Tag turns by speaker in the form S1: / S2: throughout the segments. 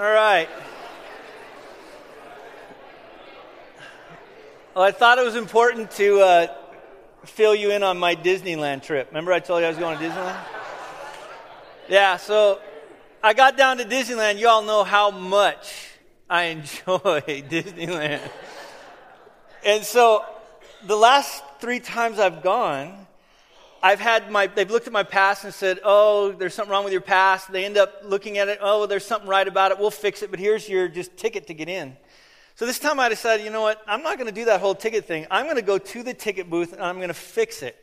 S1: All right. Well, I thought it was important to uh, fill you in on my Disneyland trip. Remember, I told you I was going to Disneyland? Yeah, so I got down to Disneyland. You all know how much I enjoy Disneyland. And so the last three times I've gone, I've had my, they've looked at my past and said, oh, there's something wrong with your past. They end up looking at it, oh, there's something right about it. We'll fix it, but here's your just ticket to get in. So this time I decided, you know what? I'm not going to do that whole ticket thing. I'm going to go to the ticket booth and I'm going to fix it.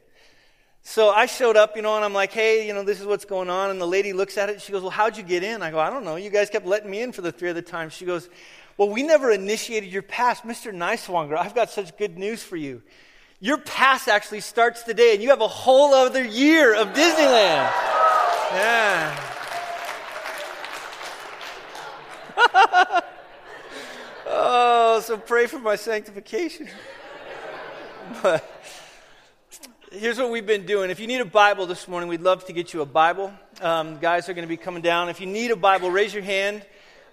S1: So I showed up, you know, and I'm like, hey, you know, this is what's going on. And the lady looks at it. She goes, well, how'd you get in? I go, I don't know. You guys kept letting me in for the three other times. She goes, well, we never initiated your pass. Mr. Niswanger, I've got such good news for you. Your pass actually starts today, and you have a whole other year of Disneyland. Yeah. Oh, so pray for my sanctification. but here's what we've been doing. If you need a Bible this morning, we'd love to get you a Bible. Um, guys are going to be coming down. If you need a Bible, raise your hand.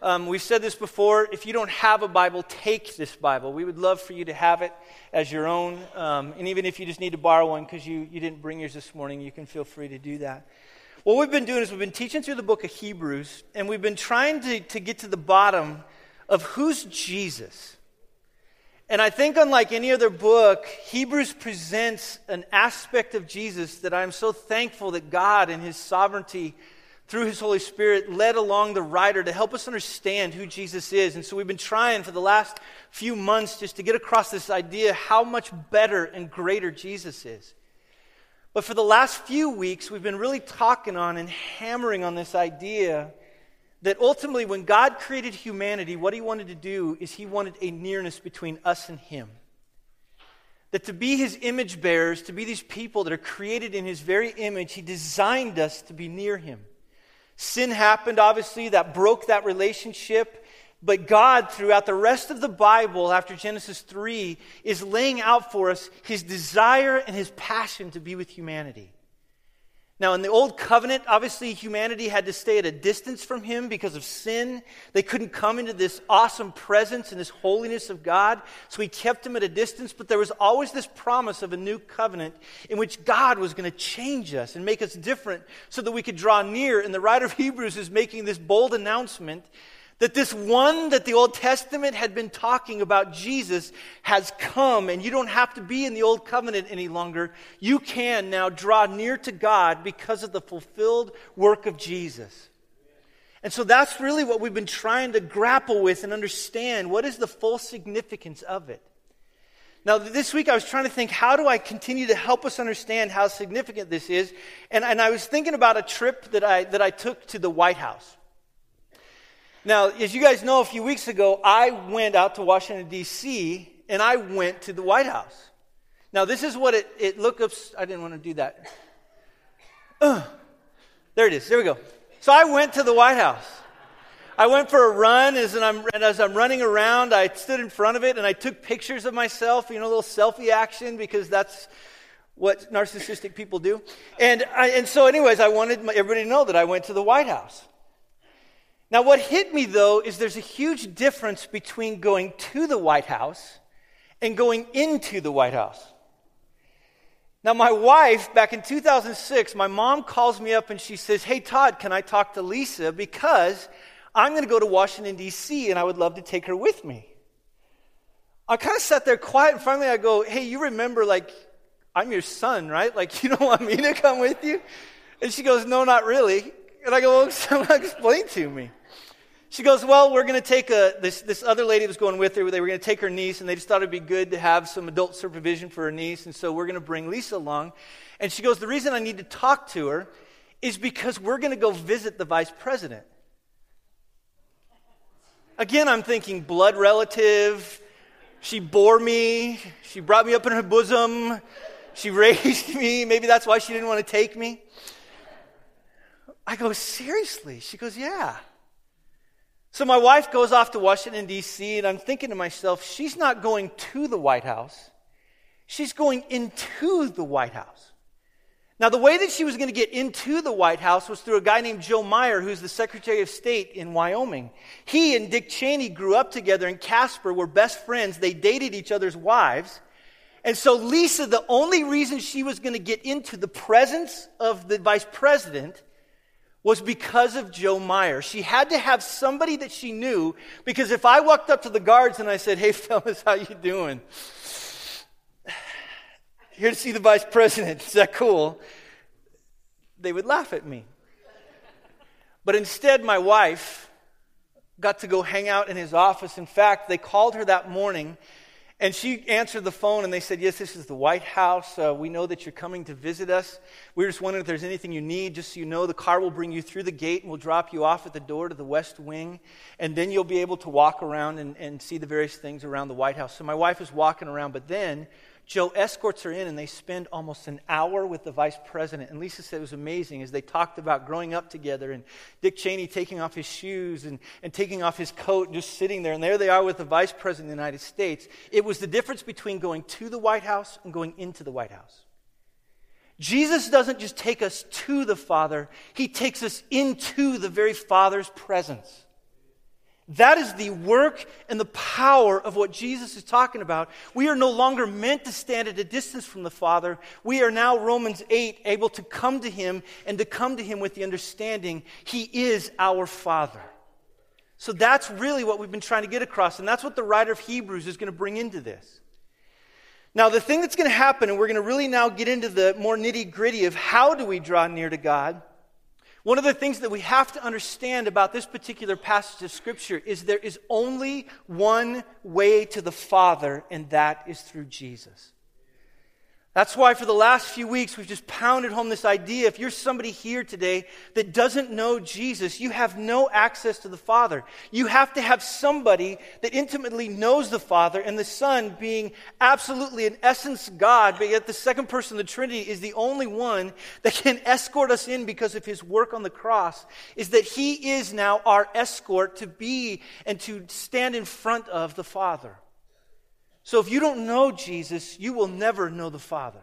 S1: Um, we've said this before. If you don't have a Bible, take this Bible. We would love for you to have it as your own. Um, and even if you just need to borrow one because you, you didn't bring yours this morning, you can feel free to do that. What we've been doing is we've been teaching through the book of Hebrews, and we've been trying to, to get to the bottom of who's Jesus. And I think, unlike any other book, Hebrews presents an aspect of Jesus that I'm so thankful that God, in His sovereignty, through His Holy Spirit, led along the writer to help us understand who Jesus is. And so we've been trying for the last few months just to get across this idea how much better and greater Jesus is. But for the last few weeks, we've been really talking on and hammering on this idea that ultimately, when God created humanity, what he wanted to do is he wanted a nearness between us and him. That to be his image bearers, to be these people that are created in his very image, he designed us to be near him. Sin happened, obviously, that broke that relationship. But God, throughout the rest of the Bible, after Genesis 3, is laying out for us his desire and his passion to be with humanity. Now, in the Old Covenant, obviously humanity had to stay at a distance from Him because of sin. They couldn't come into this awesome presence and this holiness of God, so He kept them at a distance. But there was always this promise of a new covenant in which God was going to change us and make us different so that we could draw near. And the writer of Hebrews is making this bold announcement that this one that the Old Testament had been talking about, Jesus, has come, and you don't have to be in the Old Covenant any longer. You can now draw near to God because of the fulfilled work of Jesus. And so that's really what we've been trying to grapple with and understand. What is the full significance of it? Now, this week I was trying to think, how do I continue to help us understand how significant this is? And, and I was thinking about a trip that I, that I took to the White House. Now, as you guys know, a few weeks ago, I went out to Washington, D.C., and I went to the White House. Now, this is what it, it looks, I didn't want to do that. Uh, there it is. There we go. So I went to the White House. I went for a run as I'm, and as I'm running around, I stood in front of it and I took pictures of myself, you know, a little selfie action because that's what narcissistic people do. And, I, and so, anyways, I wanted everybody to know that I went to the White House. Now, what hit me though is there's a huge difference between going to the White House and going into the White House. Now, my wife, back in 2006, my mom calls me up and she says, Hey, Todd, can I talk to Lisa? Because I'm going to go to Washington, D.C., and I would love to take her with me. I kind of sat there quiet, and finally I go, Hey, you remember, like, I'm your son, right? Like, you don't want me to come with you? And she goes, No, not really. And I go, Well, explain to me. She goes, Well, we're going to take a, this, this other lady was going with her. They were going to take her niece, and they just thought it'd be good to have some adult supervision for her niece. And so we're going to bring Lisa along. And she goes, The reason I need to talk to her is because we're going to go visit the vice president. Again, I'm thinking blood relative. She bore me. She brought me up in her bosom. She raised me. Maybe that's why she didn't want to take me. I go, Seriously? She goes, Yeah. So my wife goes off to Washington, D.C., and I'm thinking to myself, she's not going to the White House, she's going into the White House. Now, the way that she was going to get into the White House was through a guy named Joe Meyer, who's the Secretary of State in Wyoming. He and Dick Cheney grew up together, and Casper were best friends. They dated each other's wives. And so, Lisa, the only reason she was going to get into the presence of the vice president was because of Joe Meyer. She had to have somebody that she knew, because if I walked up to the guards and I said, Hey, fellas, how you doing? here to see the vice president. Is that cool? They would laugh at me. But instead, my wife got to go hang out in his office. In fact, they called her that morning and she answered the phone and they said, Yes, this is the White House. Uh, we know that you're coming to visit us. We are just wondering if there's anything you need. Just so you know, the car will bring you through the gate and we'll drop you off at the door to the West Wing. And then you'll be able to walk around and, and see the various things around the White House. So my wife is walking around, but then Joe escorts her in, and they spend almost an hour with the vice president. And Lisa said it was amazing as they talked about growing up together and Dick Cheney taking off his shoes and, and taking off his coat and just sitting there. And there they are with the vice president of the United States. It was the difference between going to the White House and going into the White House. Jesus doesn't just take us to the Father, He takes us into the very Father's presence. That is the work and the power of what Jesus is talking about. We are no longer meant to stand at a distance from the Father. We are now, Romans 8, able to come to Him and to come to Him with the understanding He is our Father. So that's really what we've been trying to get across, and that's what the writer of Hebrews is going to bring into this. Now, the thing that's going to happen, and we're going to really now get into the more nitty gritty of how do we draw near to God one of the things that we have to understand about this particular passage of Scripture is there is only one way to the Father, and that is through Jesus. That's why for the last few weeks we've just pounded home this idea. If you're somebody here today that doesn't know Jesus, you have no access to the Father. You have to have somebody that intimately knows the Father and the Son being absolutely in essence God, but yet the second person of the Trinity is the only one that can escort us in because of his work on the cross, is that he is now our escort to be and to stand in front of the Father. So if you don't know Jesus, you will never know the Father.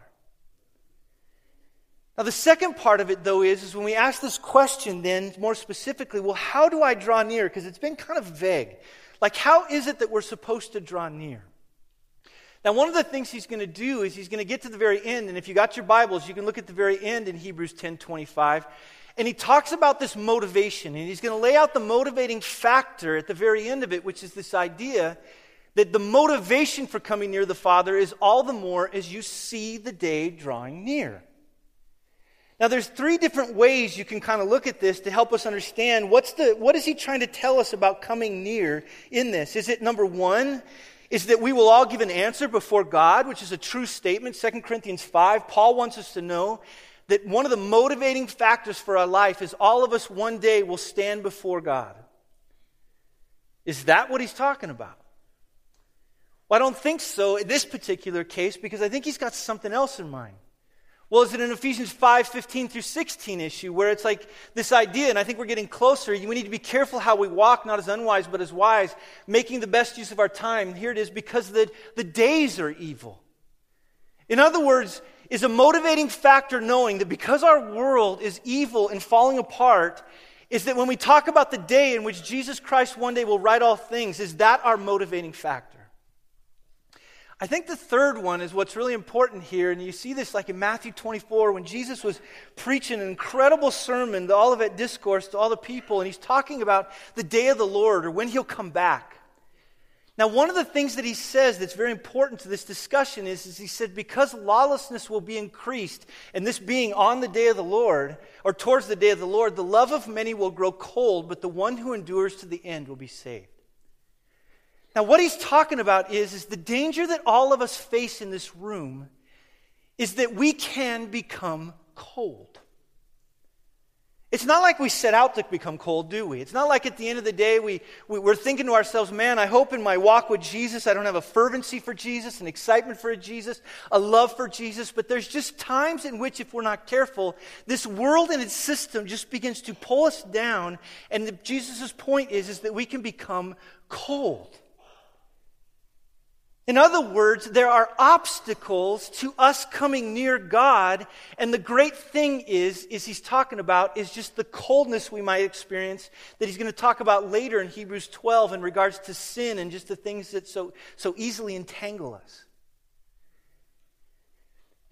S1: Now, the second part of it, though, is, is when we ask this question, then more specifically, well, how do I draw near? Because it's been kind of vague. Like, how is it that we're supposed to draw near? Now, one of the things he's going to do is he's going to get to the very end, and if you got your Bibles, you can look at the very end in Hebrews 10 25. And he talks about this motivation, and he's going to lay out the motivating factor at the very end of it, which is this idea that the motivation for coming near the Father is all the more as you see the day drawing near. Now, there's three different ways you can kind of look at this to help us understand what's the, what is he trying to tell us about coming near in this? Is it number one, is that we will all give an answer before God, which is a true statement. 2 Corinthians 5, Paul wants us to know that one of the motivating factors for our life is all of us one day will stand before God. Is that what he's talking about? Well, I don't think so in this particular case because I think he's got something else in mind. Well, is it an Ephesians 5 15 through 16 issue where it's like this idea, and I think we're getting closer. We need to be careful how we walk, not as unwise, but as wise, making the best use of our time. Here it is because the, the days are evil. In other words, is a motivating factor knowing that because our world is evil and falling apart, is that when we talk about the day in which Jesus Christ one day will right all things, is that our motivating factor? I think the third one is what's really important here, and you see this like in Matthew 24 when Jesus was preaching an incredible sermon, the Olivet Discourse to all the people, and he's talking about the day of the Lord or when he'll come back. Now, one of the things that he says that's very important to this discussion is, is he said, because lawlessness will be increased, and this being on the day of the Lord, or towards the day of the Lord, the love of many will grow cold, but the one who endures to the end will be saved. Now, what he's talking about is, is the danger that all of us face in this room is that we can become cold. It's not like we set out to become cold, do we? It's not like at the end of the day we, we, are thinking to ourselves, man, I hope in my walk with Jesus I don't have a fervency for Jesus, an excitement for Jesus, a love for Jesus. But there's just times in which, if we're not careful, this world and its system just begins to pull us down. And Jesus' point is, is that we can become cold. In other words, there are obstacles to us coming near God, and the great thing is, is he's talking about is just the coldness we might experience that he's going to talk about later in Hebrews 12 in regards to sin and just the things that so, so easily entangle us.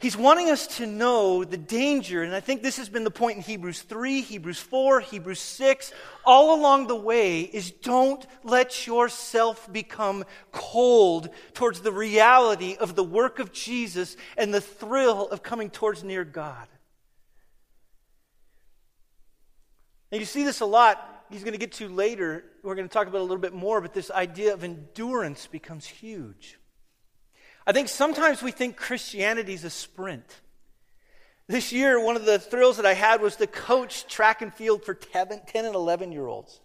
S1: He's wanting us to know the danger, and I think this has been the point in Hebrews 3, Hebrews 4, Hebrews 6, all along the way, is don't let yourself become cold towards the reality of the work of Jesus and the thrill of coming towards near God. And you see this a lot. He's going to get to later. We're going to talk about a little bit more, but this idea of endurance becomes huge. I think sometimes we think Christianity is a sprint. This year, one of the thrills that I had was to coach track and field for 10 and 11 year olds.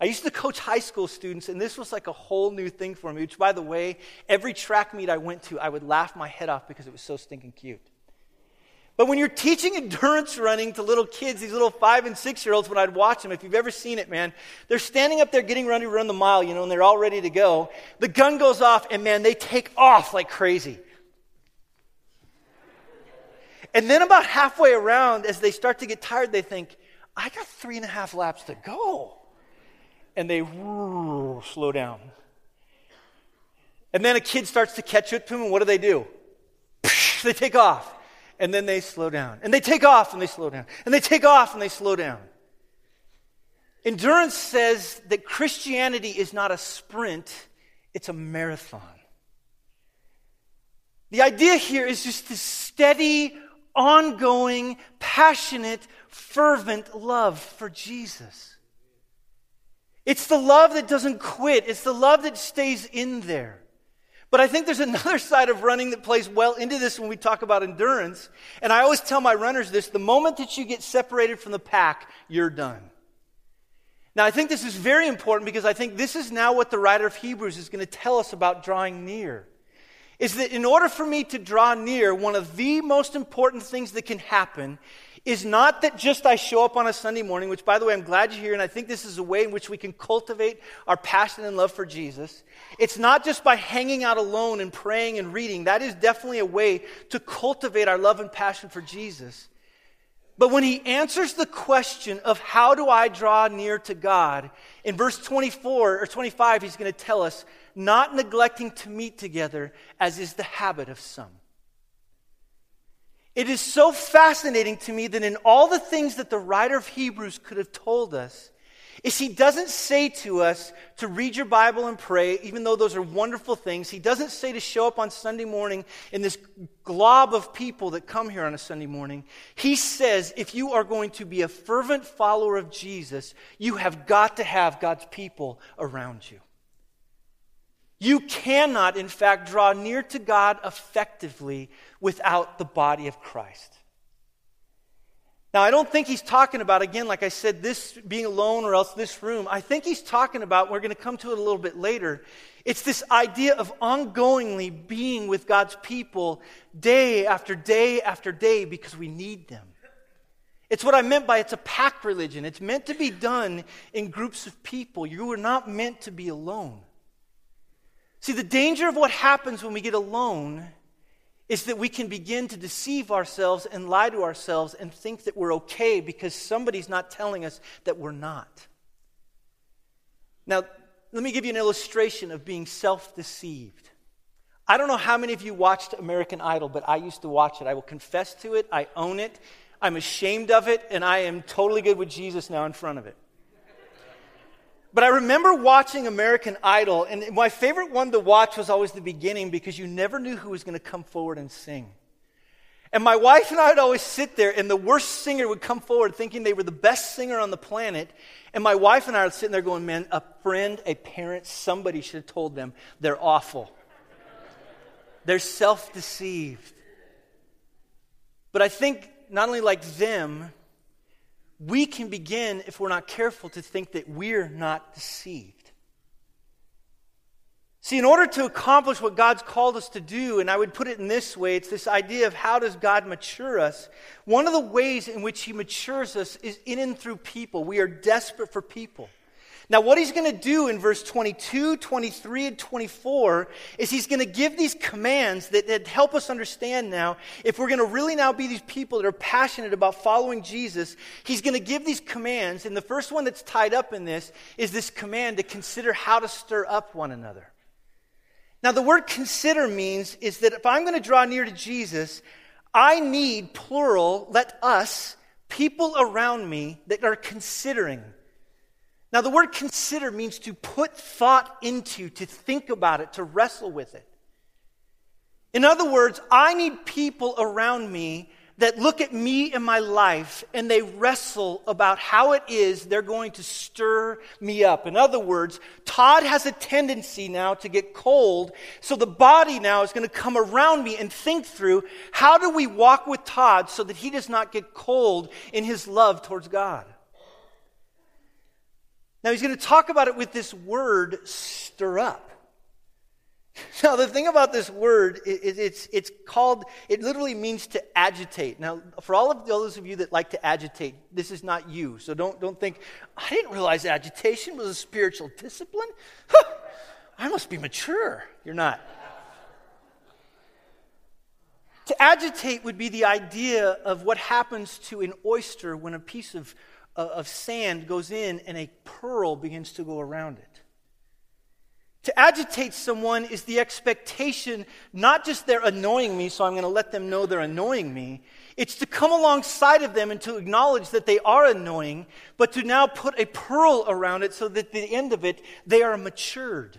S1: I used to coach high school students, and this was like a whole new thing for me, which, by the way, every track meet I went to, I would laugh my head off because it was so stinking cute. But when you're teaching endurance running to little kids, these little five and six year olds, when I'd watch them, if you've ever seen it, man, they're standing up there getting ready to run the mile, you know, and they're all ready to go. The gun goes off, and man, they take off like crazy. And then about halfway around, as they start to get tired, they think, I got three and a half laps to go. And they slow down. And then a kid starts to catch up to them, and what do they do? They take off and then they slow down. And they take off and they slow down. And they take off and they slow down. Endurance says that Christianity is not a sprint, it's a marathon. The idea here is just this steady, ongoing, passionate, fervent love for Jesus. It's the love that doesn't quit, it's the love that stays in there. But I think there's another side of running that plays well into this when we talk about endurance. And I always tell my runners this the moment that you get separated from the pack, you're done. Now, I think this is very important because I think this is now what the writer of Hebrews is going to tell us about drawing near. Is that in order for me to draw near, one of the most important things that can happen is not that just I show up on a Sunday morning, which, by the way, I'm glad you're here, and I think this is a way in which we can cultivate our passion and love for Jesus. It's not just by hanging out alone and praying and reading. That is definitely a way to cultivate our love and passion for Jesus. But when he answers the question of how do I draw near to God, in verse 24 or 25, he's going to tell us, not neglecting to meet together, as is the habit of some. It is so fascinating to me that in all the things that the writer of Hebrews could have told us, is he doesn't say to us to read your Bible and pray, even though those are wonderful things. He doesn't say to show up on Sunday morning in this glob of people that come here on a Sunday morning. He says if you are going to be a fervent follower of Jesus, you have got to have God's people around you. You cannot, in fact, draw near to God effectively without the body of Christ. Now, I don't think he's talking about, again, like I said, this being alone or else this room. I think he's talking about, we're going to come to it a little bit later, it's this idea of ongoingly being with God's people day after day after day because we need them. It's what I meant by it's a pack religion. It's meant to be done in groups of people. You are not meant to be alone. See, the danger of what happens when we get alone is that we can begin to deceive ourselves and lie to ourselves and think that we're okay because somebody's not telling us that we're not. Now, let me give you an illustration of being self deceived. I don't know how many of you watched American Idol, but I used to watch it. I will confess to it, I own it, I'm ashamed of it, and I am totally good with Jesus now in front of it. But I remember watching American Idol, and my favorite one to watch was always the beginning because you never knew who was going to come forward and sing. And my wife and I would always sit there, and the worst singer would come forward thinking they were the best singer on the planet. And my wife and I are sitting there going, Man, a friend, a parent, somebody should have told them they're awful. they're self deceived. But I think not only like them, we can begin, if we're not careful, to think that we're not deceived. See, in order to accomplish what God's called us to do, and I would put it in this way it's this idea of how does God mature us. One of the ways in which He matures us is in and through people. We are desperate for people. Now, what he's going to do in verse 22, 23, and 24 is he's going to give these commands that, that help us understand now if we're going to really now be these people that are passionate about following Jesus. He's going to give these commands. And the first one that's tied up in this is this command to consider how to stir up one another. Now, the word consider means is that if I'm going to draw near to Jesus, I need, plural, let us, people around me that are considering now, the word consider means to put thought into, to think about it, to wrestle with it. In other words, I need people around me that look at me and my life and they wrestle about how it is they're going to stir me up. In other words, Todd has a tendency now to get cold, so the body now is going to come around me and think through how do we walk with Todd so that he does not get cold in his love towards God. Now, he's going to talk about it with this word, stir up. Now, the thing about this word, it, it's, it's called, it literally means to agitate. Now, for all of those of you that like to agitate, this is not you. So don't, don't think, I didn't realize agitation was a spiritual discipline. Huh, I must be mature. You're not. To agitate would be the idea of what happens to an oyster when a piece of of sand goes in and a pearl begins to go around it. To agitate someone is the expectation, not just they're annoying me, so I'm going to let them know they're annoying me. It's to come alongside of them and to acknowledge that they are annoying, but to now put a pearl around it so that at the end of it, they are matured.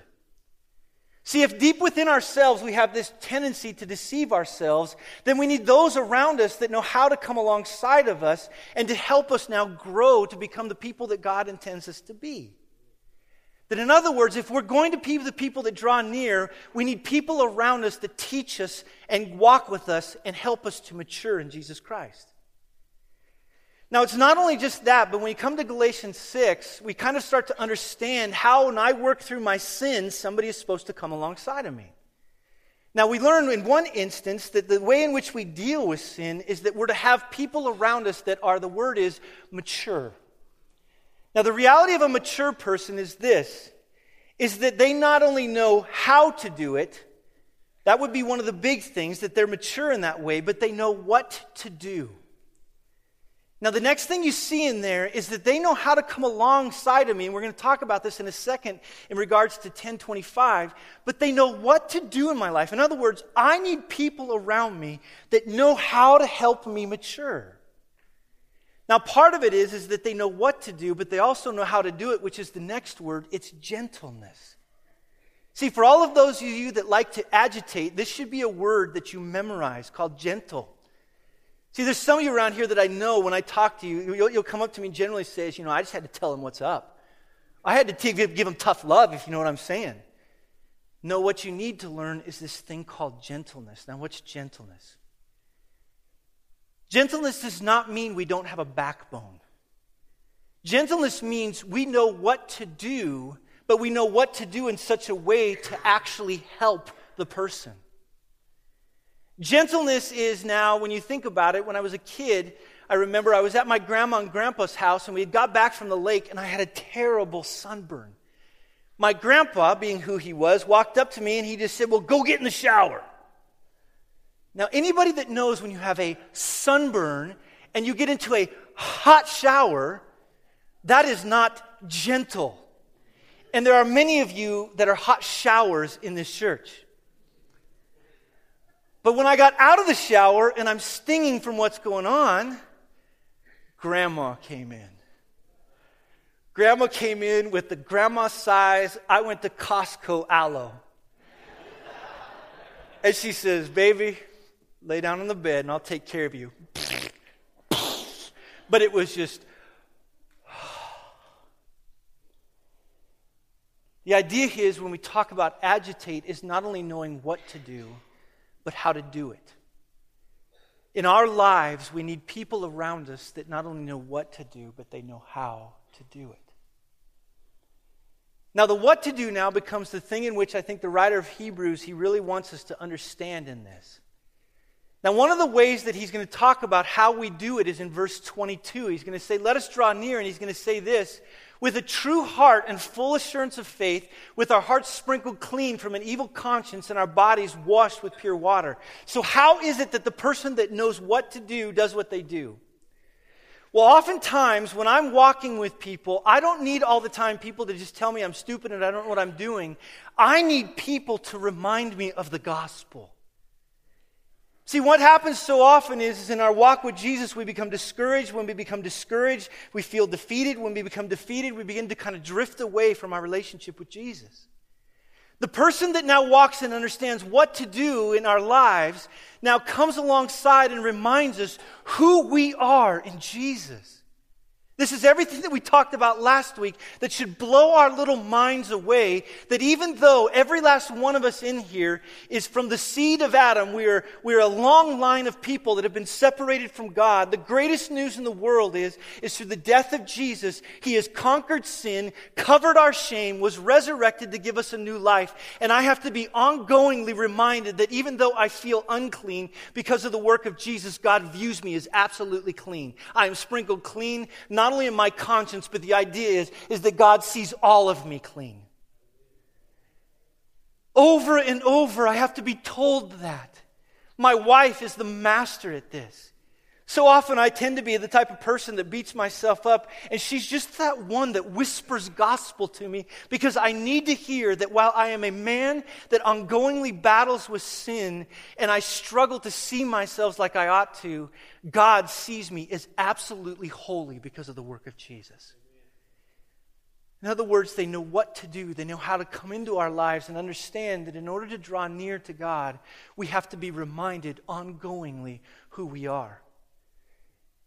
S1: See, if deep within ourselves we have this tendency to deceive ourselves, then we need those around us that know how to come alongside of us and to help us now grow to become the people that God intends us to be. That, in other words, if we're going to be the people that draw near, we need people around us that teach us and walk with us and help us to mature in Jesus Christ. Now, it's not only just that, but when you come to Galatians 6, we kind of start to understand how, when I work through my sin, somebody is supposed to come alongside of me. Now, we learn in one instance that the way in which we deal with sin is that we're to have people around us that are, the word is, mature. Now, the reality of a mature person is this is that they not only know how to do it, that would be one of the big things, that they're mature in that way, but they know what to do. Now, the next thing you see in there is that they know how to come alongside of me, and we're going to talk about this in a second in regards to 1025, but they know what to do in my life. In other words, I need people around me that know how to help me mature. Now, part of it is, is that they know what to do, but they also know how to do it, which is the next word it's gentleness. See, for all of those of you that like to agitate, this should be a word that you memorize called gentle. See, there's some of you around here that I know when I talk to you, you'll, you'll come up to me and generally say, you know, I just had to tell him what's up. I had to t- give him tough love, if you know what I'm saying. No, what you need to learn is this thing called gentleness. Now, what's gentleness? Gentleness does not mean we don't have a backbone. Gentleness means we know what to do, but we know what to do in such a way to actually help the person. Gentleness is now, when you think about it, when I was a kid, I remember I was at my grandma and grandpa's house and we had got back from the lake and I had a terrible sunburn. My grandpa, being who he was, walked up to me and he just said, Well, go get in the shower. Now, anybody that knows when you have a sunburn and you get into a hot shower, that is not gentle. And there are many of you that are hot showers in this church. But when I got out of the shower and I'm stinging from what's going on, grandma came in. Grandma came in with the grandma size, I went to Costco aloe. and she says, Baby, lay down on the bed and I'll take care of you. but it was just. the idea here is when we talk about agitate is not only knowing what to do, but how to do it. In our lives, we need people around us that not only know what to do, but they know how to do it. Now, the what to do now becomes the thing in which I think the writer of Hebrews, he really wants us to understand in this. Now, one of the ways that he's going to talk about how we do it is in verse 22. He's going to say, Let us draw near, and he's going to say this with a true heart and full assurance of faith, with our hearts sprinkled clean from an evil conscience and our bodies washed with pure water. So, how is it that the person that knows what to do does what they do? Well, oftentimes when I'm walking with people, I don't need all the time people to just tell me I'm stupid and I don't know what I'm doing. I need people to remind me of the gospel. See, what happens so often is, is, in our walk with Jesus, we become discouraged. When we become discouraged, we feel defeated. When we become defeated, we begin to kind of drift away from our relationship with Jesus. The person that now walks and understands what to do in our lives now comes alongside and reminds us who we are in Jesus. This is everything that we talked about last week that should blow our little minds away. That even though every last one of us in here is from the seed of Adam, we are, we are a long line of people that have been separated from God. The greatest news in the world is, is through the death of Jesus, He has conquered sin, covered our shame, was resurrected to give us a new life. And I have to be ongoingly reminded that even though I feel unclean because of the work of Jesus, God views me as absolutely clean. I am sprinkled clean, not not only in my conscience, but the idea is, is that God sees all of me clean. Over and over, I have to be told that. My wife is the master at this. So often I tend to be the type of person that beats myself up, and she's just that one that whispers gospel to me because I need to hear that while I am a man that ongoingly battles with sin and I struggle to see myself like I ought to, God sees me as absolutely holy because of the work of Jesus. In other words, they know what to do. They know how to come into our lives and understand that in order to draw near to God, we have to be reminded ongoingly who we are.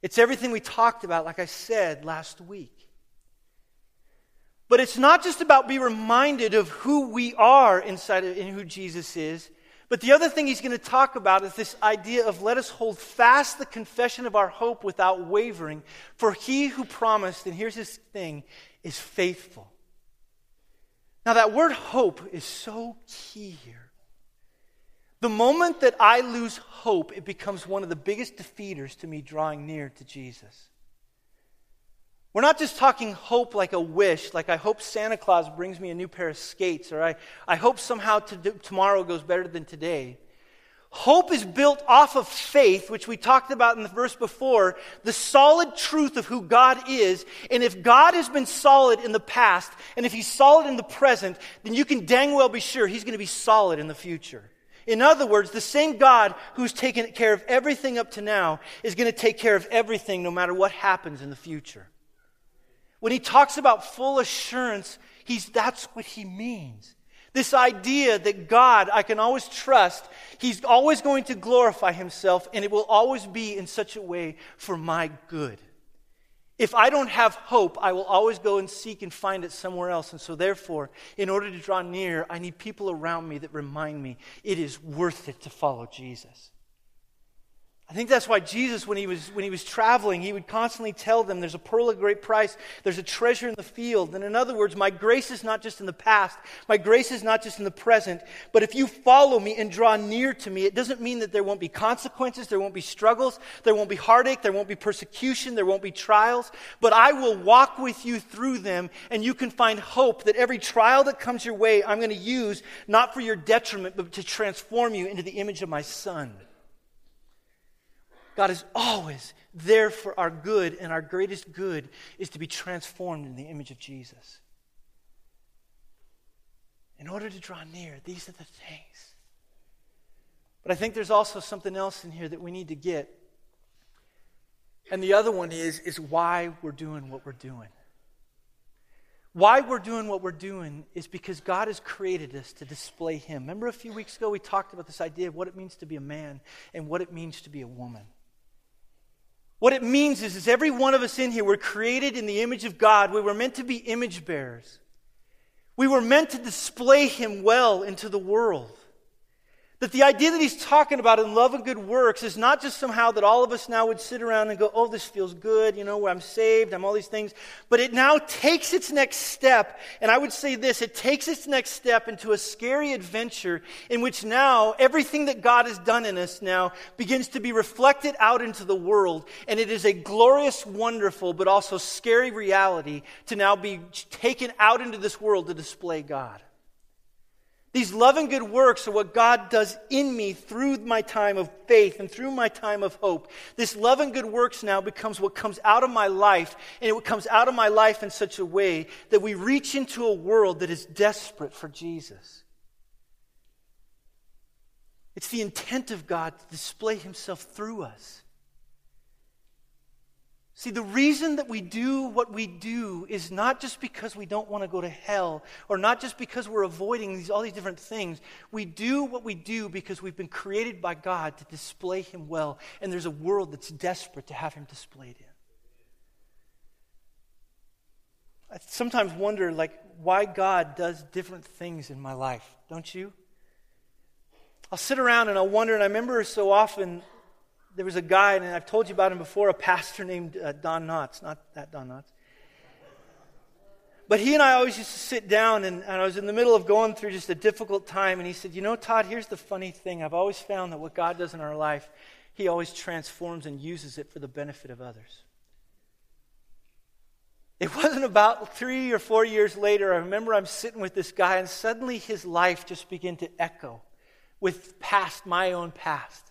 S1: It's everything we talked about, like I said last week. But it's not just about being reminded of who we are inside of in who Jesus is. But the other thing he's going to talk about is this idea of let us hold fast the confession of our hope without wavering. For he who promised, and here's his thing, is faithful. Now, that word hope is so key here. The moment that I lose hope, it becomes one of the biggest defeaters to me drawing near to Jesus. We're not just talking hope like a wish, like I hope Santa Claus brings me a new pair of skates, or I, I hope somehow to do, tomorrow goes better than today. Hope is built off of faith, which we talked about in the verse before, the solid truth of who God is. And if God has been solid in the past, and if He's solid in the present, then you can dang well be sure He's going to be solid in the future. In other words, the same God who's taken care of everything up to now is going to take care of everything no matter what happens in the future. When he talks about full assurance, he's, that's what he means. This idea that God, I can always trust, he's always going to glorify himself, and it will always be in such a way for my good. If I don't have hope, I will always go and seek and find it somewhere else. And so, therefore, in order to draw near, I need people around me that remind me it is worth it to follow Jesus. I think that's why Jesus, when he, was, when he was traveling, he would constantly tell them there's a pearl of great price, there's a treasure in the field. And in other words, my grace is not just in the past, my grace is not just in the present, but if you follow me and draw near to me, it doesn't mean that there won't be consequences, there won't be struggles, there won't be heartache, there won't be persecution, there won't be trials, but I will walk with you through them, and you can find hope that every trial that comes your way, I'm going to use not for your detriment, but to transform you into the image of my Son. God is always there for our good, and our greatest good is to be transformed in the image of Jesus. In order to draw near, these are the things. But I think there's also something else in here that we need to get. And the other one is, is why we're doing what we're doing. Why we're doing what we're doing is because God has created us to display Him. Remember a few weeks ago we talked about this idea of what it means to be a man and what it means to be a woman. What it means is, is every one of us in here, we're created in the image of God. We were meant to be image bearers. We were meant to display Him well into the world. That the idea that he's talking about in love and good works is not just somehow that all of us now would sit around and go, oh, this feels good, you know, I'm saved, I'm all these things. But it now takes its next step. And I would say this it takes its next step into a scary adventure in which now everything that God has done in us now begins to be reflected out into the world. And it is a glorious, wonderful, but also scary reality to now be taken out into this world to display God. These love and good works are what God does in me through my time of faith and through my time of hope. This love and good works now becomes what comes out of my life, and it comes out of my life in such a way that we reach into a world that is desperate for Jesus. It's the intent of God to display Himself through us. See, the reason that we do what we do is not just because we don't want to go to hell or not just because we're avoiding these, all these different things. We do what we do because we've been created by God to display Him well, and there's a world that's desperate to have Him displayed in. I sometimes wonder, like, why God does different things in my life, don't you? I'll sit around and I'll wonder, and I remember so often there was a guy, and I've told you about him before, a pastor named uh, Don Knotts, not that Don Knotts. But he and I always used to sit down, and, and I was in the middle of going through just a difficult time, and he said, You know, Todd, here's the funny thing. I've always found that what God does in our life, he always transforms and uses it for the benefit of others. It wasn't about three or four years later. I remember I'm sitting with this guy, and suddenly his life just began to echo with past, my own past.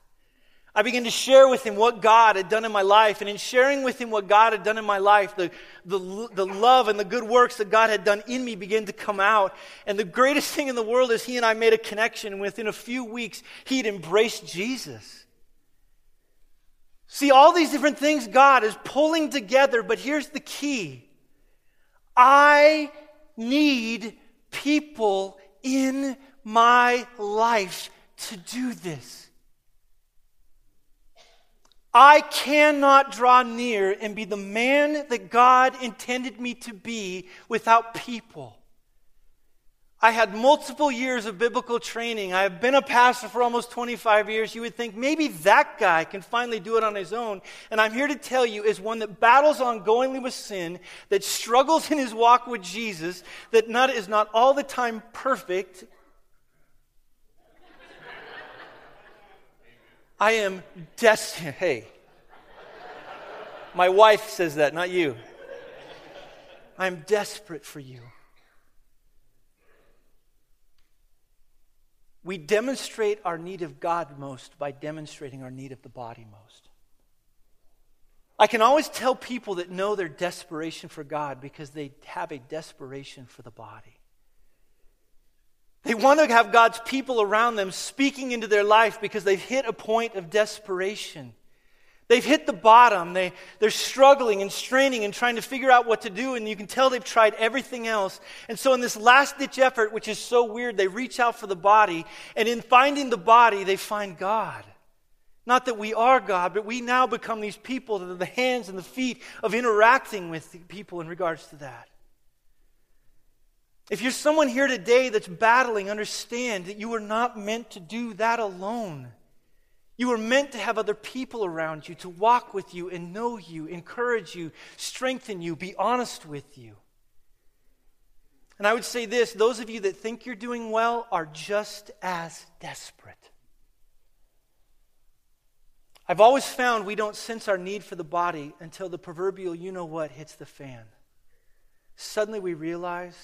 S1: I began to share with him what God had done in my life. And in sharing with him what God had done in my life, the, the, the love and the good works that God had done in me began to come out. And the greatest thing in the world is he and I made a connection. Within a few weeks, he had embraced Jesus. See, all these different things God is pulling together, but here's the key I need people in my life to do this. I cannot draw near and be the man that God intended me to be without people. I had multiple years of biblical training. I have been a pastor for almost 25 years. You would think maybe that guy can finally do it on his own. And I'm here to tell you, as one that battles ongoingly with sin, that struggles in his walk with Jesus, that not, is not all the time perfect, I am destined. Hey, my wife says that, not you. I'm desperate for you. We demonstrate our need of God most by demonstrating our need of the body most. I can always tell people that know their desperation for God because they have a desperation for the body. They want to have God's people around them speaking into their life because they've hit a point of desperation. They've hit the bottom. They, they're struggling and straining and trying to figure out what to do, and you can tell they've tried everything else. And so, in this last ditch effort, which is so weird, they reach out for the body, and in finding the body, they find God. Not that we are God, but we now become these people that are the hands and the feet of interacting with people in regards to that. If you're someone here today that's battling, understand that you were not meant to do that alone. You were meant to have other people around you to walk with you and know you, encourage you, strengthen you, be honest with you. And I would say this those of you that think you're doing well are just as desperate. I've always found we don't sense our need for the body until the proverbial you know what hits the fan. Suddenly we realize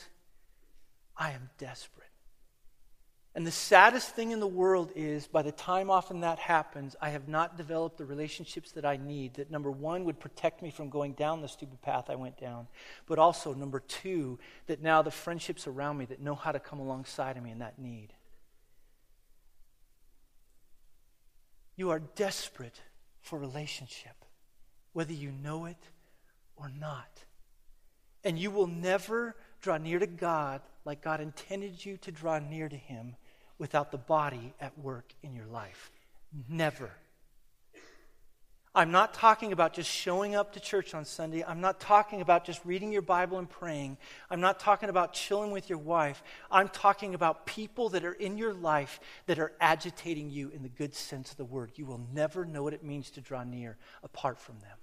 S1: I am desperate. And the saddest thing in the world is, by the time often that happens, I have not developed the relationships that I need that, number one, would protect me from going down the stupid path I went down, but also, number two, that now the friendships around me that know how to come alongside of me in that need. You are desperate for relationship, whether you know it or not. And you will never draw near to God like God intended you to draw near to Him without the body at work in your life. Never. I'm not talking about just showing up to church on Sunday. I'm not talking about just reading your Bible and praying. I'm not talking about chilling with your wife. I'm talking about people that are in your life that are agitating you in the good sense of the word. You will never know what it means to draw near apart from them.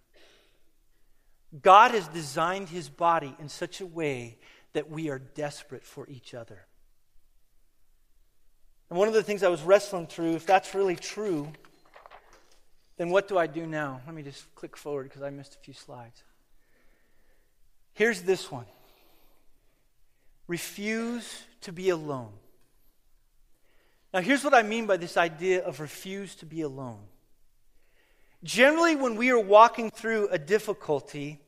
S1: God has designed his body in such a way that we are desperate for each other. And one of the things I was wrestling through, if that's really true, then what do I do now? Let me just click forward because I missed a few slides. Here's this one refuse to be alone. Now, here's what I mean by this idea of refuse to be alone. Generally, when we are walking through a difficulty,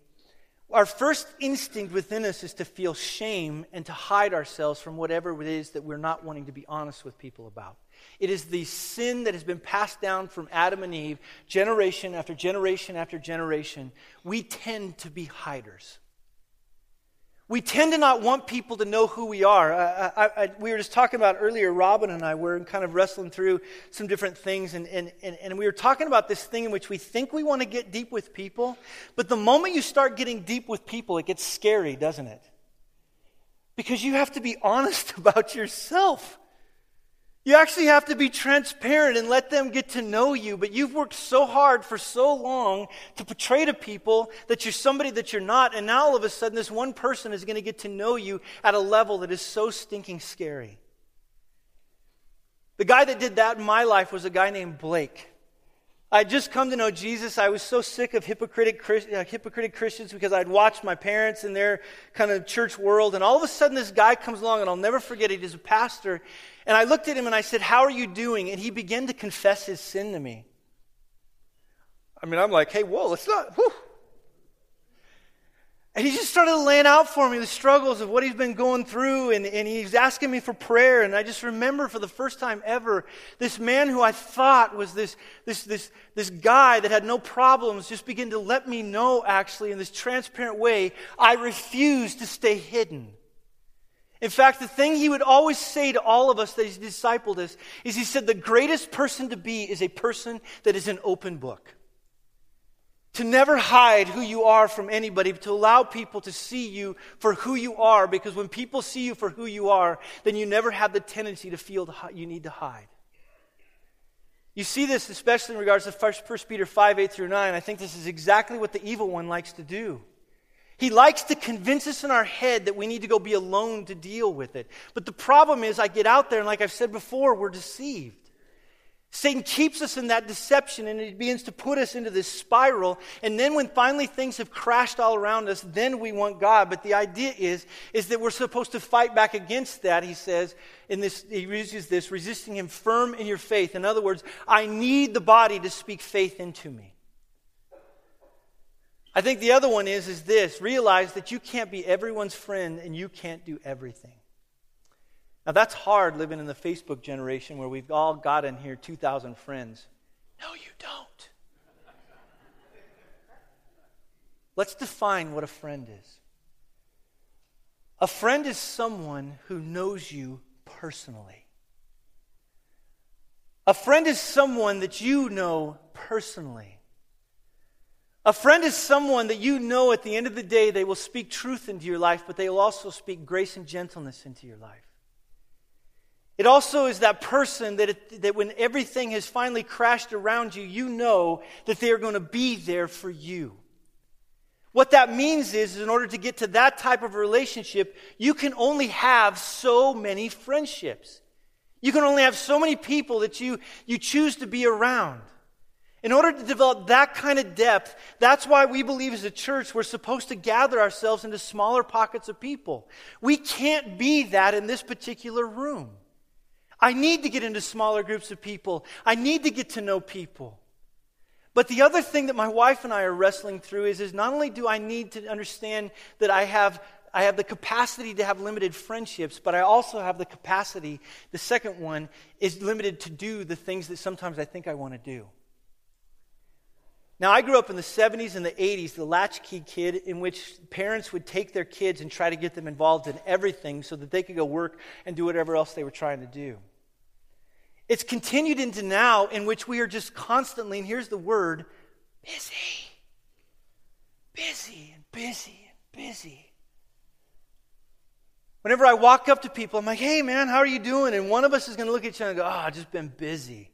S1: our first instinct within us is to feel shame and to hide ourselves from whatever it is that we're not wanting to be honest with people about. It is the sin that has been passed down from Adam and Eve, generation after generation after generation. We tend to be hiders. We tend to not want people to know who we are. I, I, I, we were just talking about earlier, Robin and I were kind of wrestling through some different things, and, and, and, and we were talking about this thing in which we think we want to get deep with people, but the moment you start getting deep with people, it gets scary, doesn't it? Because you have to be honest about yourself. You actually have to be transparent and let them get to know you. But you've worked so hard for so long to portray to people that you're somebody that you're not. And now all of a sudden, this one person is going to get to know you at a level that is so stinking scary. The guy that did that in my life was a guy named Blake. I would just come to know Jesus. I was so sick of hypocritic, uh, hypocritic Christians because I'd watched my parents in their kind of church world. And all of a sudden, this guy comes along, and I'll never forget it. He's a pastor. And I looked at him and I said, How are you doing? And he began to confess his sin to me. I mean, I'm like, Hey, whoa, let's not. Whew. And he just started laying out for me the struggles of what he's been going through, and, and he's asking me for prayer. And I just remember for the first time ever, this man who I thought was this, this, this, this guy that had no problems just began to let me know, actually, in this transparent way, I refuse to stay hidden. In fact, the thing he would always say to all of us that he's discipled us is he said, The greatest person to be is a person that is an open book to never hide who you are from anybody, but to allow people to see you for who you are, because when people see you for who you are, then you never have the tendency to feel you need to hide. You see this especially in regards to 1 Peter 5 8 through 9. I think this is exactly what the evil one likes to do. He likes to convince us in our head that we need to go be alone to deal with it. But the problem is, I get out there, and like I've said before, we're deceived. Satan keeps us in that deception and it begins to put us into this spiral. And then when finally things have crashed all around us, then we want God. But the idea is, is that we're supposed to fight back against that, he says. In this, he uses this, resisting him firm in your faith. In other words, I need the body to speak faith into me. I think the other one is, is this realize that you can't be everyone's friend and you can't do everything. Now, that's hard living in the Facebook generation where we've all got in here 2,000 friends. No, you don't. Let's define what a friend is. A friend is someone who knows you personally. A friend is someone that you know personally. A friend is someone that you know at the end of the day they will speak truth into your life, but they will also speak grace and gentleness into your life. It also is that person that, it, that when everything has finally crashed around you, you know that they are going to be there for you. What that means is, is, in order to get to that type of relationship, you can only have so many friendships. You can only have so many people that you, you choose to be around. In order to develop that kind of depth, that's why we believe as a church we're supposed to gather ourselves into smaller pockets of people. We can't be that in this particular room. I need to get into smaller groups of people. I need to get to know people. But the other thing that my wife and I are wrestling through is, is not only do I need to understand that I have, I have the capacity to have limited friendships, but I also have the capacity, the second one is limited to do the things that sometimes I think I want to do. Now, I grew up in the 70s and the 80s, the latchkey kid, in which parents would take their kids and try to get them involved in everything so that they could go work and do whatever else they were trying to do. It's continued into now, in which we are just constantly, and here's the word, busy. Busy and busy and busy. Whenever I walk up to people, I'm like, hey man, how are you doing? And one of us is going to look at each other and go, oh, I've just been busy.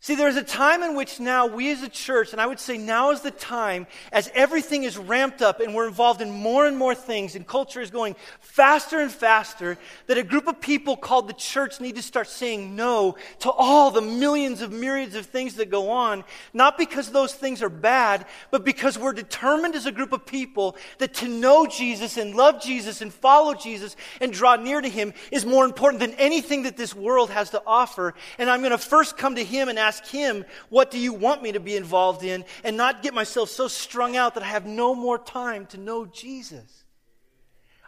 S1: See, there's a time in which now we as a church, and I would say now is the time, as everything is ramped up and we're involved in more and more things, and culture is going faster and faster, that a group of people called the church need to start saying no to all the millions of myriads of things that go on, not because those things are bad, but because we're determined as a group of people that to know Jesus and love Jesus and follow Jesus and draw near to Him is more important than anything that this world has to offer. And I'm going to first come to Him and ask ask Him, What do you want me to be involved in? and not get myself so strung out that I have no more time to know Jesus.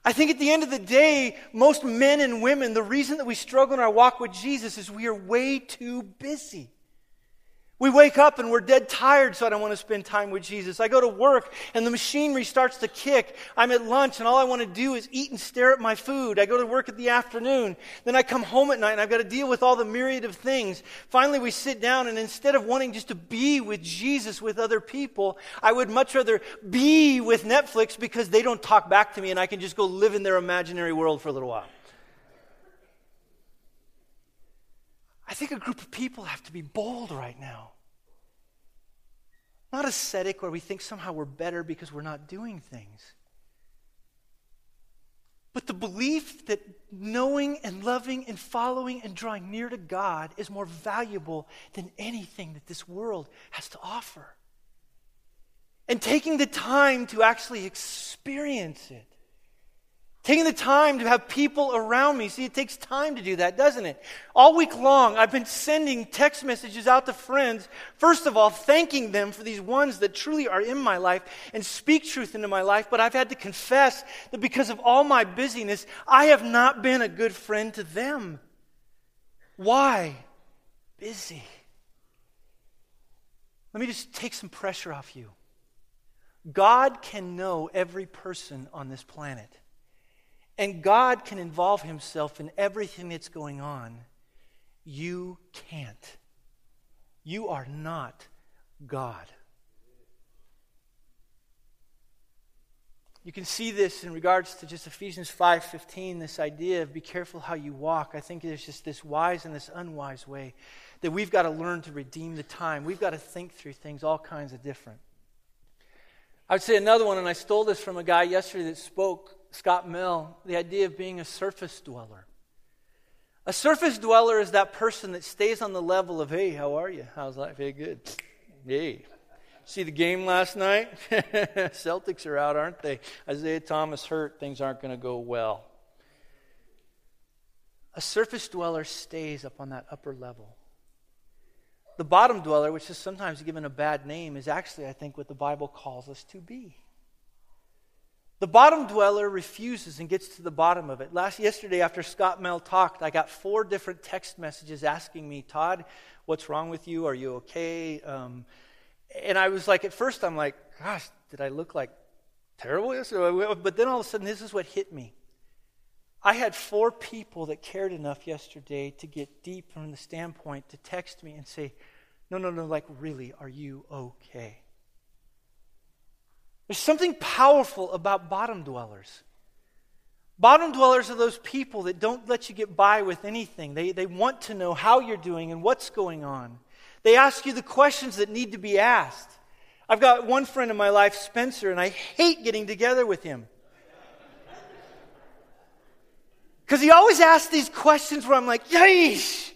S1: I think at the end of the day, most men and women, the reason that we struggle in our walk with Jesus is we are way too busy. We wake up and we're dead tired, so I don't want to spend time with Jesus. I go to work and the machinery starts to kick. I'm at lunch and all I want to do is eat and stare at my food. I go to work at the afternoon. Then I come home at night and I've got to deal with all the myriad of things. Finally, we sit down and instead of wanting just to be with Jesus with other people, I would much rather be with Netflix because they don't talk back to me and I can just go live in their imaginary world for a little while. I think a group of people have to be bold right now. Not ascetic, where we think somehow we're better because we're not doing things. But the belief that knowing and loving and following and drawing near to God is more valuable than anything that this world has to offer. And taking the time to actually experience it. Taking the time to have people around me. See, it takes time to do that, doesn't it? All week long, I've been sending text messages out to friends. First of all, thanking them for these ones that truly are in my life and speak truth into my life. But I've had to confess that because of all my busyness, I have not been a good friend to them. Why? Busy. Let me just take some pressure off you. God can know every person on this planet. And God can involve himself in everything that's going on. You can't. You are not God. You can see this in regards to just Ephesians 5:15 this idea of be careful how you walk. I think there's just this wise and this unwise way that we've got to learn to redeem the time. We've got to think through things all kinds of different. I would say another one and I stole this from a guy yesterday that spoke Scott Mill, the idea of being a surface dweller. A surface dweller is that person that stays on the level of, hey, how are you? How's life? Hey, good. Hey. See the game last night? Celtics are out, aren't they? Isaiah Thomas hurt. Things aren't going to go well. A surface dweller stays up on that upper level. The bottom dweller, which is sometimes given a bad name, is actually, I think, what the Bible calls us to be. The bottom dweller refuses and gets to the bottom of it. Last yesterday, after Scott Mel talked, I got four different text messages asking me, Todd, what's wrong with you? Are you okay? Um, and I was like, at first, I'm like, gosh, did I look like terrible yesterday? But then all of a sudden, this is what hit me. I had four people that cared enough yesterday to get deep from the standpoint to text me and say, no, no, no, like, really, are you okay? There's something powerful about bottom dwellers. Bottom dwellers are those people that don't let you get by with anything. They, they want to know how you're doing and what's going on. They ask you the questions that need to be asked. I've got one friend in my life, Spencer, and I hate getting together with him. Because he always asks these questions where I'm like, yeesh.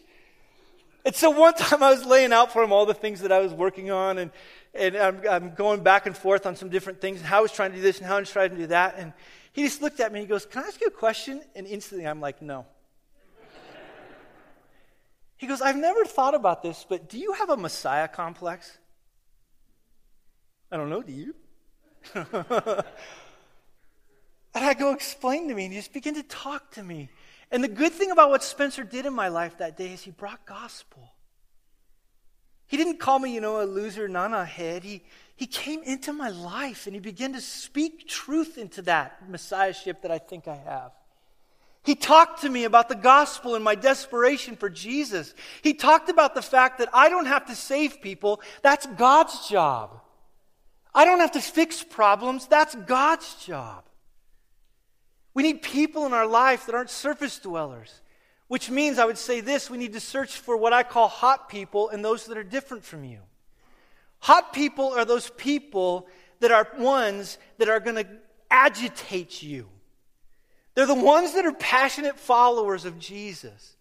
S1: And so one time I was laying out for him all the things that I was working on, and and I'm, I'm, going back and forth on some different things, and how I was trying to do this and how I was trying to do that. And he just looked at me and he goes, Can I ask you a question? And instantly I'm like, No. he goes, I've never thought about this, but do you have a Messiah complex? I don't know, do you? and I go, Explain to me. And he just began to talk to me. And the good thing about what Spencer did in my life that day is he brought gospel. He didn't call me, you know, a loser, nana head. He, he came into my life and he began to speak truth into that messiahship that I think I have. He talked to me about the gospel and my desperation for Jesus. He talked about the fact that I don't have to save people, that's God's job. I don't have to fix problems, that's God's job. We need people in our life that aren't surface dwellers, which means I would say this we need to search for what I call hot people and those that are different from you. Hot people are those people that are ones that are going to agitate you. They're the ones that are passionate followers of Jesus.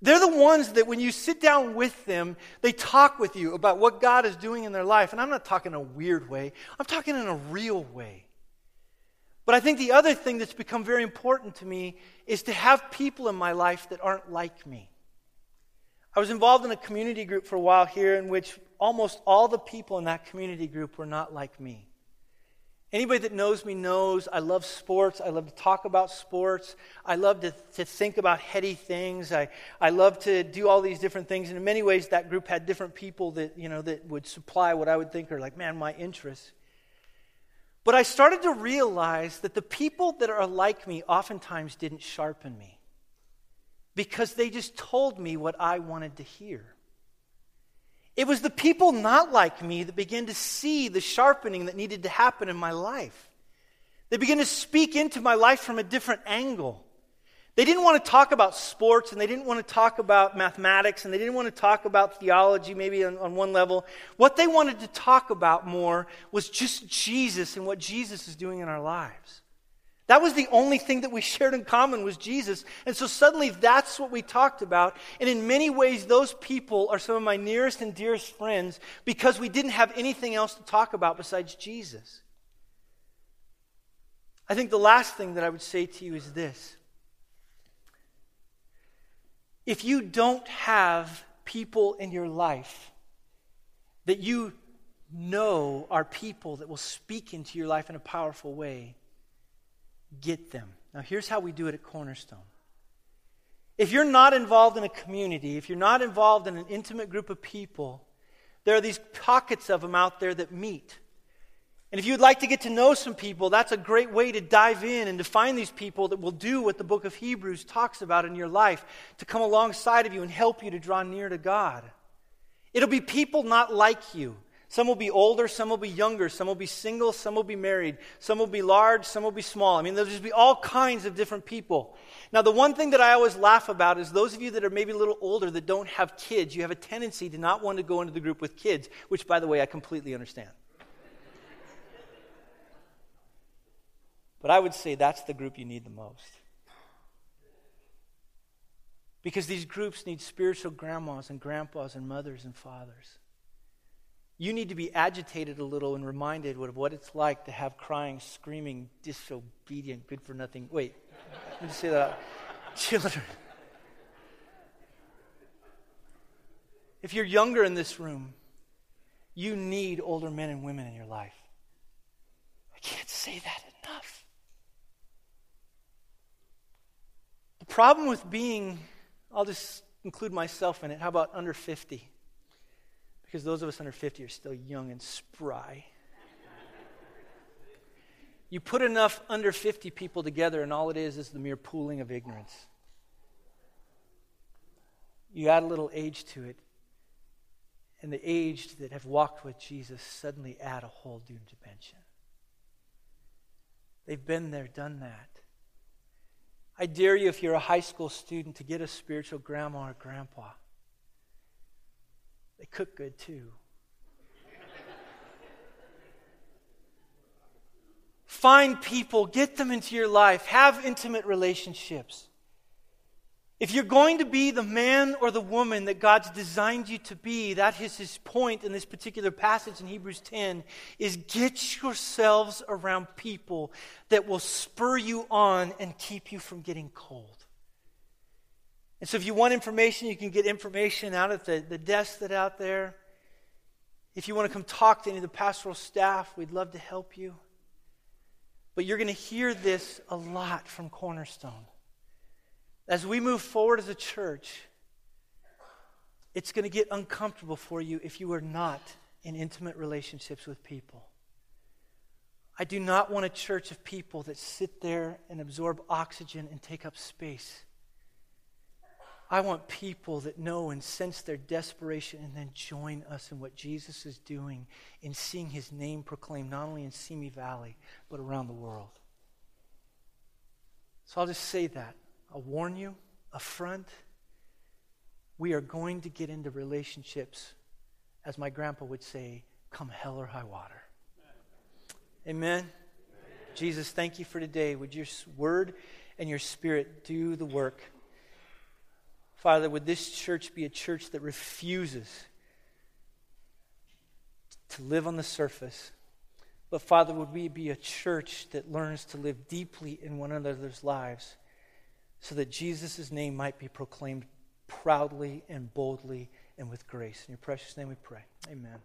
S1: They're the ones that when you sit down with them, they talk with you about what God is doing in their life. And I'm not talking in a weird way, I'm talking in a real way. But I think the other thing that's become very important to me is to have people in my life that aren't like me. I was involved in a community group for a while here in which almost all the people in that community group were not like me. Anybody that knows me knows I love sports. I love to talk about sports. I love to, to think about heady things. I, I love to do all these different things. And in many ways, that group had different people that, you know, that would supply what I would think are like, man, my interests. But I started to realize that the people that are like me oftentimes didn't sharpen me because they just told me what I wanted to hear. It was the people not like me that began to see the sharpening that needed to happen in my life. They began to speak into my life from a different angle. They didn't want to talk about sports and they didn't want to talk about mathematics and they didn't want to talk about theology, maybe on, on, one level. What they wanted to talk about more was just Jesus and what Jesus is doing in our lives. That was the only thing that we shared in common was Jesus. And so suddenly that's what we talked about. And in many ways, those people are some of my nearest and dearest friends because we didn't have anything else to talk about besides Jesus. I think the last thing that I would say to you is this. If you don't have people in your life that you know are people that will speak into your life in a powerful way, get them. Now, here's how we do it at Cornerstone. If you're not involved in a community, if you're not involved in an intimate group of people, there are these pockets of them out there that meet. And if you'd like to get to know some people, that's a great way to dive in and to find these people that will do what the book of Hebrews talks about in your life to come alongside of you and help you to draw near to God. It'll be people not like you. Some will be older, some will be younger, some will be single, some will be married, some will be large, some will be small. I mean, there'll just be all kinds of different people. Now, the one thing that I always laugh about is those of you that are maybe a little older that don't have kids, you have a tendency to not want to go into the group with kids, which, by the way, I completely understand. But I would say that's the group you need the most. Because these groups need spiritual grandmas and grandpas and mothers and fathers you need to be agitated a little and reminded of what it's like to have crying, screaming, disobedient, good for nothing. Wait, let me say that. Children. If you're younger in this room, you need older men and women in your life. I can't say that enough. The problem with being, I'll just include myself in it, how about under 50? Because those of us under 50 are still young and spry. you put enough under 50 people together, and all it is is the mere pooling of ignorance. You add a little age to it, and the aged that have walked with Jesus suddenly add a whole new dimension. They've been there, done that. I dare you, if you're a high school student, to get a spiritual grandma or grandpa. They cook good too. Find people, get them into your life, have intimate relationships. If you're going to be the man or the woman that God's designed you to be, that is his point in this particular passage in Hebrews 10 is get yourselves around people that will spur you on and keep you from getting cold. And so if you want information, you can get information out at the, the desk that out there. If you want to come talk to any of the pastoral staff, we'd love to help you. But you're going to hear this a lot from Cornerstone. As we move forward as a church, it's going to get uncomfortable for you if you are not in intimate relationships with people. I do not want a church of people that sit there and absorb oxygen and take up space. I want people that know and sense their desperation and then join us in what Jesus is doing in seeing his name proclaimed not only in Simi Valley, but around the world. So I'll just say that. I'll warn you, affront. We are going to get into relationships, as my grandpa would say, come hell or high water. Amen. Amen. Jesus, thank you for today. Would your word and your spirit do the work? Father, would this church be a church that refuses to live on the surface? But Father, would we be a church that learns to live deeply in one another's lives so that Jesus' name might be proclaimed proudly and boldly and with grace. In your precious name we pray. Amen.